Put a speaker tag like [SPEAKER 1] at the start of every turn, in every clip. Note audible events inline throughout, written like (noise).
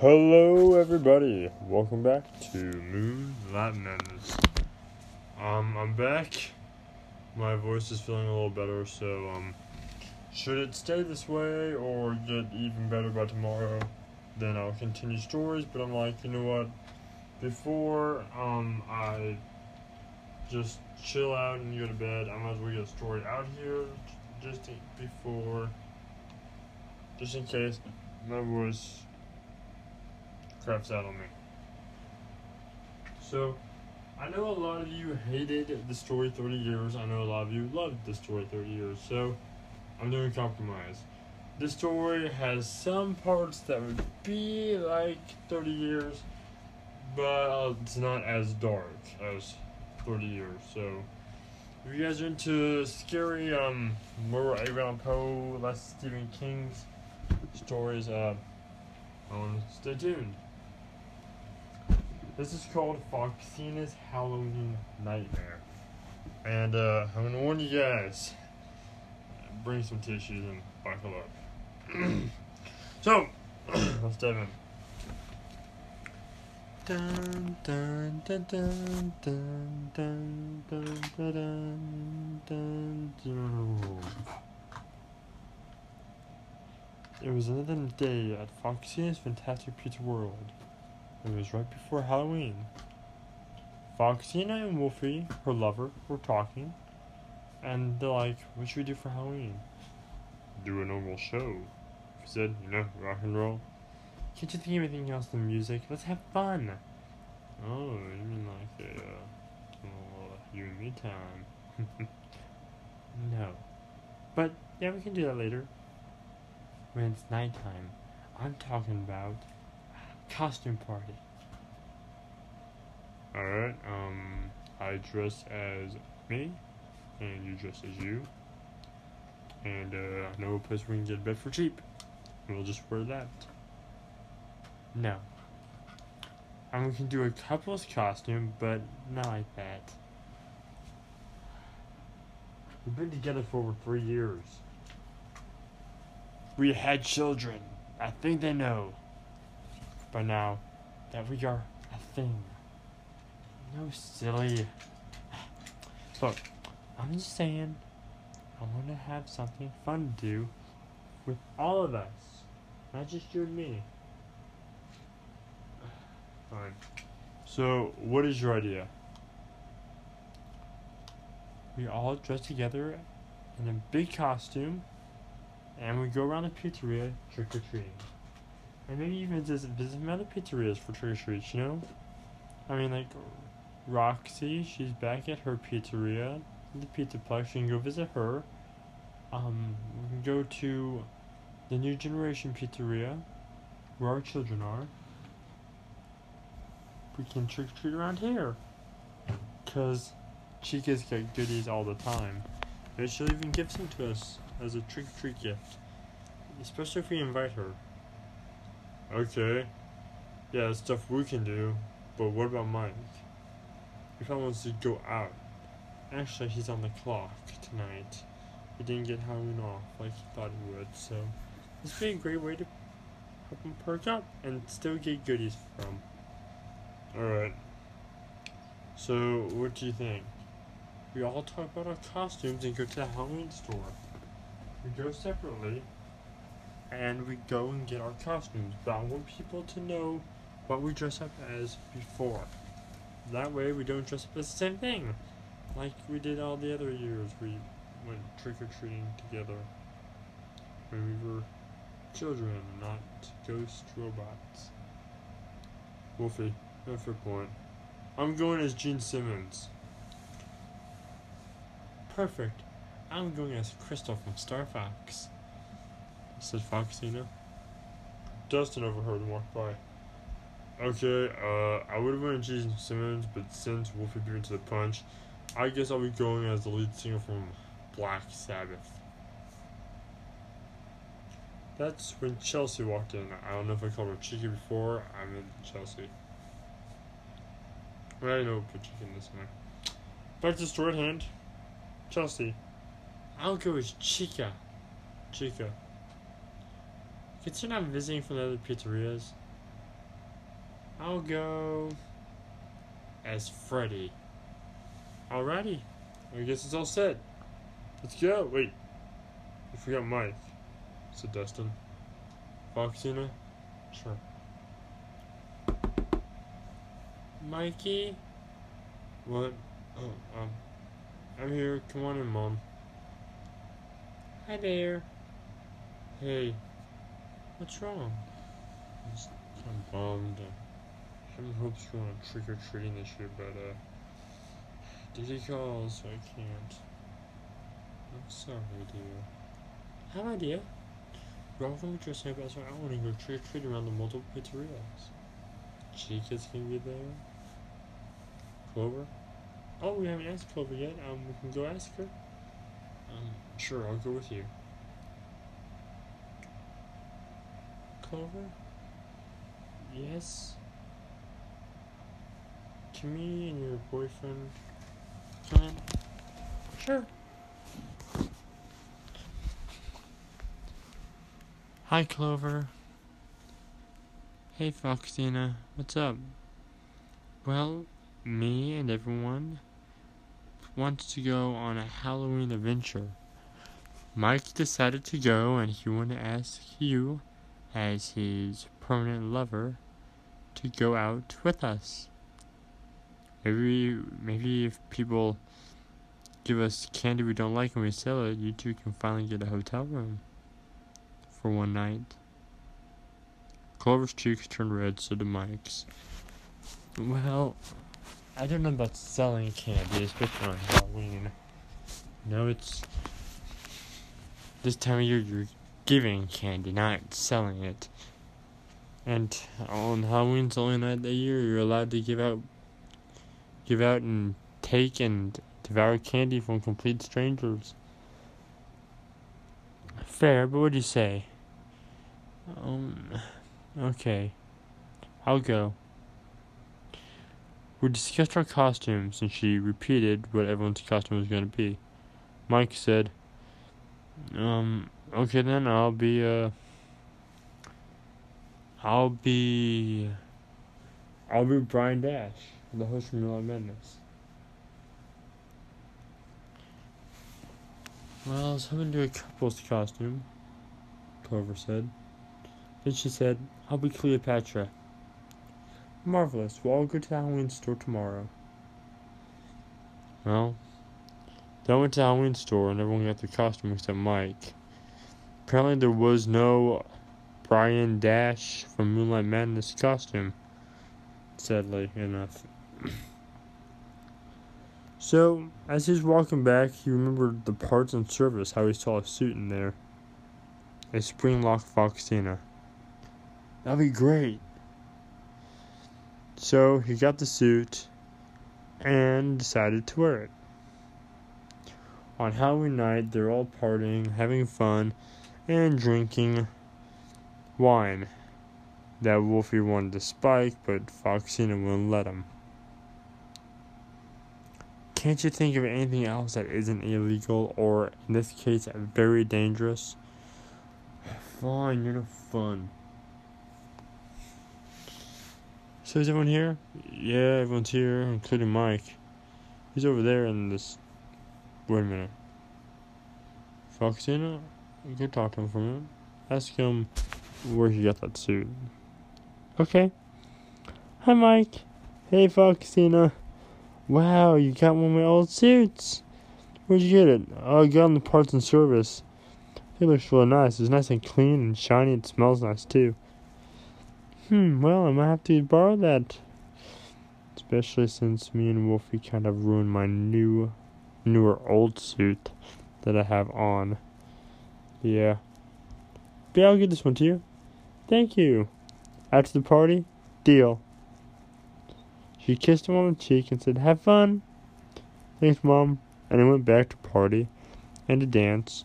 [SPEAKER 1] Hello, everybody. Welcome back to Moonlight Madness. Um, I'm back. My voice is feeling a little better, so um, should it stay this way or get even better by tomorrow, then I'll continue stories. But I'm like, you know what? Before um I just chill out and go to bed, I might as well get a story out here just before, just in case my voice craps out on me. So, I know a lot of you hated the story 30 years. I know a lot of you loved the story 30 years. So, I'm doing compromise. The story has some parts that would be like 30 years, but it's not as dark as 30 years. So, if you guys are into scary, um, more Edgar Poe, less Stephen King's stories, uh, um, stay tuned. This is called Foxina's Halloween Nightmare. And uh, I'm gonna warn you guys. Bring some tissues and buckle up. (clears throat) so, (clears throat) let's dive in. Dun, dun, dun, dun, dun, dun, dun, dun, dun, dun. It was another day at Foxina's Fantastic Pizza World. It was right before Halloween. Foxina and Wolfie, her lover, were talking, and they're like, "What should we do for Halloween?" Do a normal show. She said, "You know, rock and roll." Can't you think of anything else than music? Let's have fun. Oh, you mean like a uh, little uh, you and me time? (laughs) no, but yeah, we can do that later. When it's nighttime, I'm talking about costume party. Alright, um, I dress as me, and you dress as you. And, uh, I know a place we can get a bed for cheap. We'll just wear that. No. And we can do a couple's costume, but not like that. We've been together for over three years. We had children. I think they know by now that we are a thing. No silly. Look, I'm just saying, I want to have something fun to do with all of us, not just you and me. Fine. So, what is your idea? We all dress together in a big costume, and we go around the pizzeria trick or treating. And maybe even just visit other pizzerias for trick or treats, you know? I mean, like, Roxy, she's back at her pizzeria, the Pizza Plex. You can go visit her. Um, we can go to the New Generation Pizzeria, where our children are. We can trick or treat around here. Because Chica's goodies all the time. And she'll even give some to us as a trick or treat gift. Especially if we invite her. Okay. Yeah, stuff we can do. But what about Mike? If I wants to go out. Actually, he's on the clock tonight. He didn't get Halloween off like he thought he would, so this would be a great way to help him perk up and still get goodies from. Alright. So, what do you think? We all talk about our costumes and go to the Halloween store. We go separately and we go and get our costumes. But I want people to know what we dress up as before. That way we don't dress up as the same thing. Like we did all the other years we went trick or treating together. When we were children, not ghost robots. Wolfie, that's your point. I'm going as Gene Simmons. Perfect. I'm going as Krystal from Star Fox said Foxina. Dustin overheard and walked by. Okay, uh, I would have went as Gene Simmons, but since Wolfie beat to the punch, I guess I'll be going as the lead singer from Black Sabbath. That's when Chelsea walked in. I don't know if I called her Cheeky before. I meant Chelsea. I know put Cheeky in this one. Back to story at hand. Chelsea. I'll go as Chica. Chica. Considering I'm visiting from the other pizzerias, I'll go as Freddy. Alrighty. I guess it's all set. Let's go. Wait. You forgot Mike, said Dustin. Foxina? Sure. Mikey? What? Oh, um, I'm here. Come on in, Mom. Hi there. Hey. What's wrong? I'm just kind of bummed. I have hopes going on trick or treating this year, but uh, Diddy calls, so I can't. I'm sorry, dear. Have an idea. We're all gonna be dressing up as our own and go trick or treating around the multiple pizzerias. Chica's gonna be there. Clover. Oh, we haven't asked Clover yet. Um, we can go ask her. Um, sure, I'll go with you. Clover? Yes? Can me and your boyfriend come in? Sure. Hi, Clover. Hey, Foxina. What's up? Well, me and everyone wants to go on a Halloween adventure. Mike decided to go and he wanted to ask you, as his permanent lover, to go out with us. Maybe, maybe if people give us candy we don't like and we sell it, you two can finally get a hotel room for one night. Clover's cheeks turned red, so did Mike's. Well, I don't know about selling candy, especially on Halloween. No, it's this time of year you're giving candy, not selling it. And on Halloween's the only night of the year you're allowed to give out, give out and take and devour candy from complete strangers. Fair, but what do you say? Um, okay. I'll go. We discussed our costumes, and she repeated what everyone's costume was going to be. Mike said, um, okay then, I'll be, uh, I'll be, I'll be Brian Dash, the host from Moonlight Madness. Well, I was hoping to do a couple's costume, Clover said. Then she said, I'll be Cleopatra. Marvelous. We'll all go to the Halloween store tomorrow. Well, they went to the Halloween store and everyone got their costume except Mike. Apparently there was no Brian Dash from Moonlight Madness costume. Sadly enough. (clears throat) so, as he's walking back, he remembered the parts and service, how he saw a suit in there. A Springlock Foxina. That'd be great. So he got the suit and decided to wear it. On Halloween night, they're all partying, having fun, and drinking wine that Wolfie wanted to spike, but Foxina wouldn't let him. Can't you think of anything else that isn't illegal or, in this case, very dangerous? Fine, you're no fun. So is everyone here? Yeah, everyone's here, including Mike. He's over there in this. Wait a minute. Foxina? Go talk to him for a minute. Ask him where he got that suit. Okay. Hi, Mike. Hey, Foxina. Wow, you got one of my old suits. Where'd you get it? Oh, I got on the parts and service. It looks really nice. It's nice and clean and shiny. It smells nice, too. Hmm, well, I might have to borrow that. Especially since me and Wolfie kind of ruined my new, newer old suit that I have on. Yeah. But I'll give this one to you. Thank you. After the party, deal. She kissed him on the cheek and said, Have fun. Thanks, Mom. And then went back to party and to dance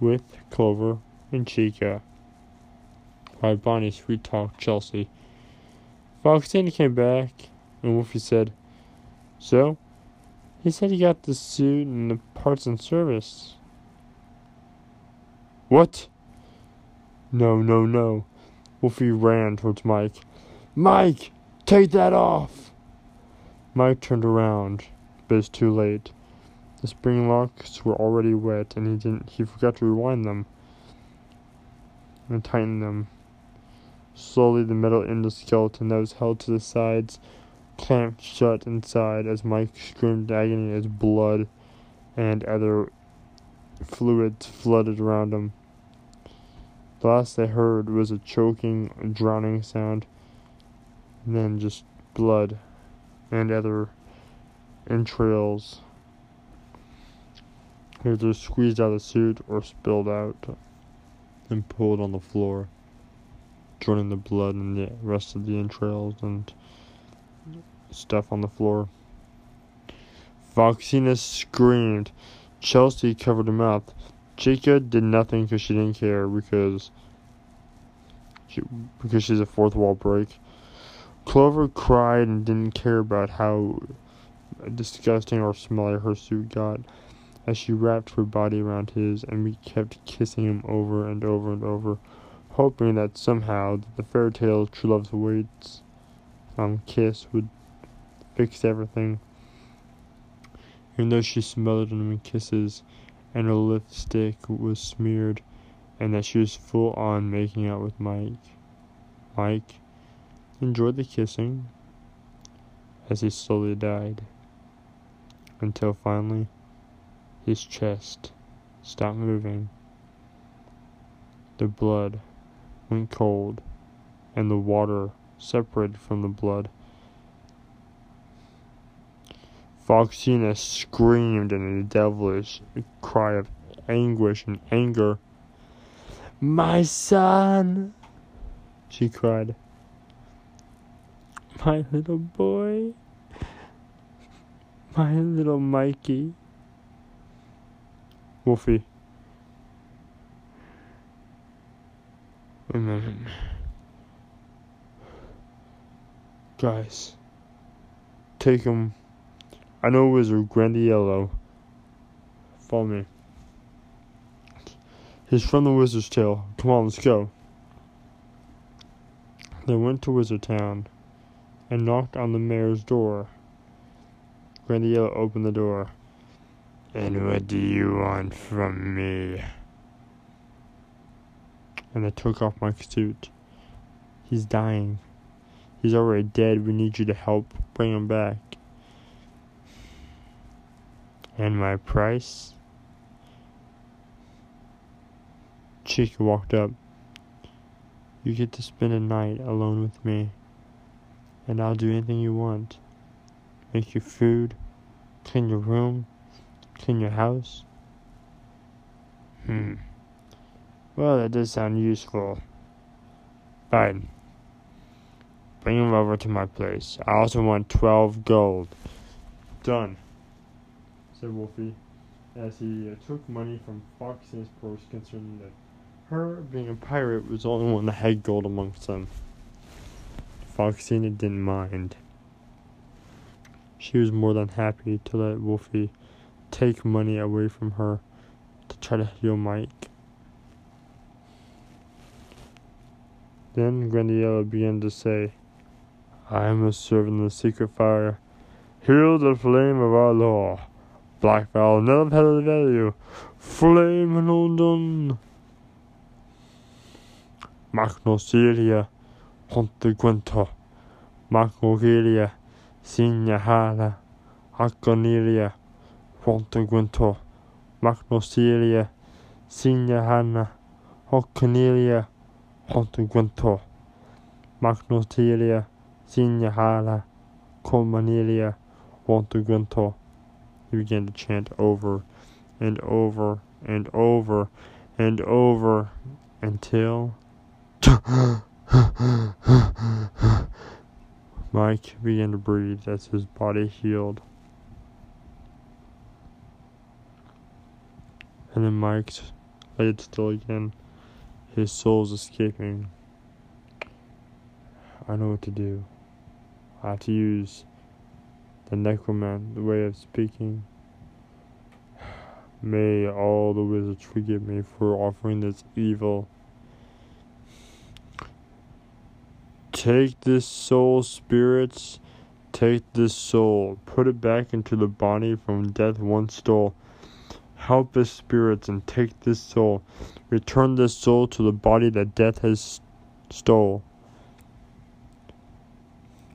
[SPEAKER 1] with Clover and Chica by Bonnie Sweet Talk Chelsea. Foxina came back, and Wolfie said, So? He said he got the suit and the parts and service. What? No, no, no. Wolfie ran towards Mike. Mike! Take that off! Mike turned around, but it's too late. The spring locks were already wet and he didn't he forgot to rewind them and tighten them. Slowly the metal endoskeleton that was held to the sides clamped shut inside as Mike screamed agony as blood and other fluids flooded around him. The last they heard was a choking, drowning sound, and then just blood and other entrails either squeezed out of the suit or spilled out and pulled on the floor, joining the blood and the rest of the entrails and stuff on the floor. Foxina screamed. Chelsea covered her mouth. Chica did nothing because she didn't care because she, because she's a fourth wall break. Clover cried and didn't care about how disgusting or smelly her suit got as she wrapped her body around his and we kept kissing him over and over and over, hoping that somehow the fairy tale true love's waits um kiss would fix everything. Even though she smothered him in kisses and her lipstick was smeared and that she was full on making out with Mike. Mike enjoyed the kissing as he slowly died until finally his chest stopped moving. The blood went cold, and the water separated from the blood. Foxina screamed in a devilish cry of anguish and anger. My son, she cried. My little boy, my little Mikey. Wolfie. And then, guys, take him. I know a wizard, Grandiello. Follow me. He's from the Wizard's Tale. Come on, let's go. They went to Wizard Town and knocked on the mayor's door. Grandiello opened the door. And what do you want from me? And I took off my suit. He's dying. He's already dead. We need you to help bring him back. And my price? Chica walked up. You get to spend a night alone with me. And I'll do anything you want. Make you food, clean your room, Clean your house? Hmm. Well, that does sound useful. Fine. Bring him over to my place. I also want 12 gold. Done, said Wolfie, as he uh, took money from Fox's purse, concerning that her being a pirate was the only one that had gold amongst them. Foxina didn't mind. She was more than happy to let Wolfie take money away from her to try to heal Mike. Then Grandiella began to say, I am a servant of the secret fire. Heal the flame of our law. Blackbell, Never Pay Value, Flame London, Magnus Silja, Honte Gwento, Magno Gilja, Sinja Hala, Akonilia, Honte Gwento, Magnus Silja, Sinja Hanna, Okonilia, Honte Gwento, Magnus Silja, Sinja Hala, Komanilia, Honte Gwento. He began to chant over and over and over and over until (laughs) Mike began to breathe as his body healed. And then Mike's laid still again. His soul's escaping. I know what to do. I have to use the necroman, the way of speaking. (sighs) May all the wizards forgive me for offering this evil Take this soul, spirits. Take this soul. Put it back into the body from death once stole. Help us, spirits, and take this soul. Return this soul to the body that death has stole.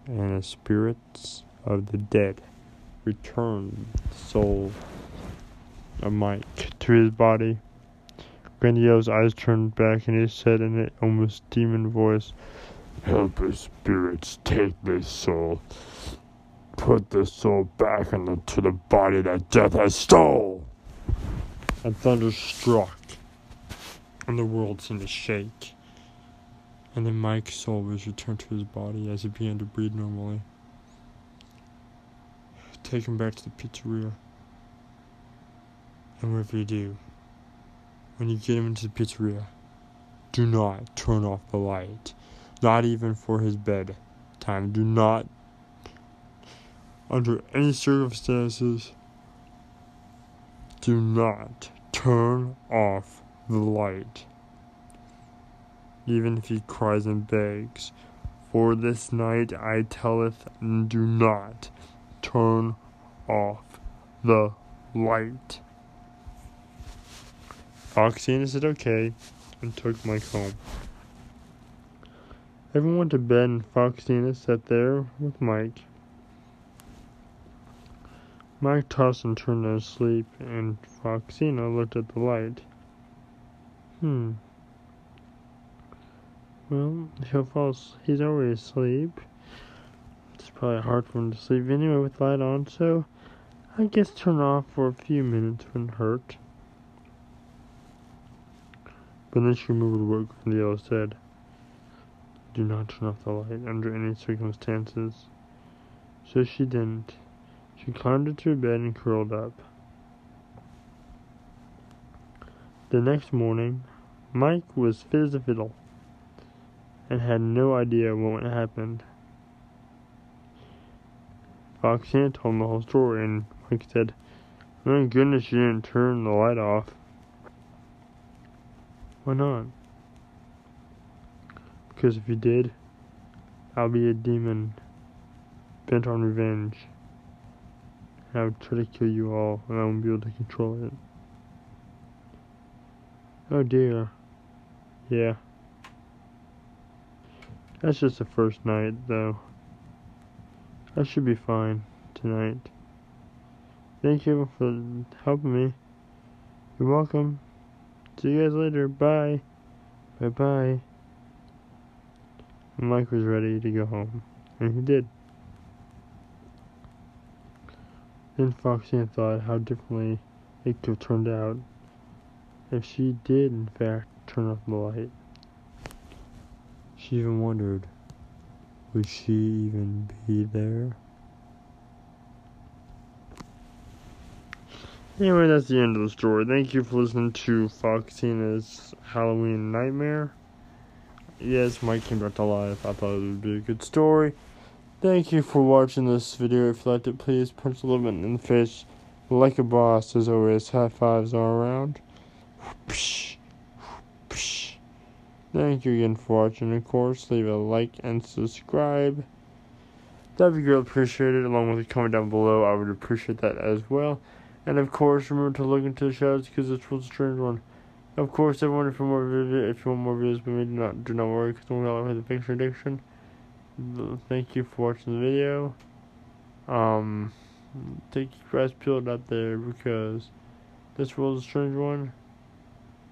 [SPEAKER 1] And the spirits of the dead return the soul of Mike to his body. Grandiel's eyes turned back and he said in an almost demon voice, Help us, spirits, take this soul. Put this soul back into the body that death has stole. And thunder struck, and the world seemed to shake. And then Mike's soul was returned to his body as he began to breathe normally. Take him back to the pizzeria. And whatever you do, when you get him into the pizzeria, do not turn off the light. Not even for his bed time. Do not, under any circumstances, do not turn off the light. Even if he cries and begs, for this night I telleth, do not turn off the light. Foxina said okay and took Mike home. Everyone went to bed and Foxina sat there with Mike. Mike tossed and turned to sleep, and Foxina looked at the light. Hmm. Well, he'll fall. He's already asleep. It's probably hard for him to sleep anyway with light on, so I guess turn off for a few minutes wouldn't hurt. But then she remembered what Grandiel said. Do not turn off the light under any circumstances. So she didn't. She climbed into her bed and curled up. The next morning, Mike was fit as a fiddle and had no idea what had happened. Foxina told him the whole story, and Mike said, Thank goodness you didn't turn the light off. Why not? Because if you did, I'll be a demon bent on revenge. And I would try to kill you all, and I won't be able to control it. Oh dear. Yeah. That's just the first night, though. I should be fine tonight. Thank you for helping me. You're welcome. See you guys later. Bye. Bye bye. Mike was ready to go home, and he did. Then Foxy thought how differently it could have turned out if she did, in fact, turn off the light. She even wondered, would she even be there? Anyway, that's the end of the story. Thank you for listening to Foxina's Halloween Nightmare. Yes, Mike came back to life. I thought it would be a good story. Thank you for watching this video. If you liked it, please punch a little bit in the face like a boss. As always, high fives all around. Thank you again for watching. Of course, leave a like and subscribe. That'd be greatly appreciated. Along with a comment down below, I would appreciate that as well. And of course, remember to look into the shadows because this was a strange one. Of course, everyone, if you want more videos, if you want more videos, but do not do not worry because we're not have the picture addiction. Thank you for watching the video. Um, take your eyes peeled out there because this was a strange one.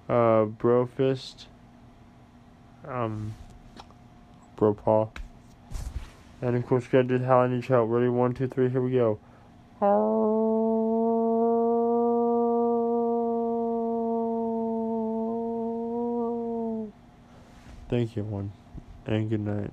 [SPEAKER 1] Uh, bro fist. Um, bro Paul. And of course, gotta do how I need help. Ready? One, two, three. Here we go. Thank you, one, and good night.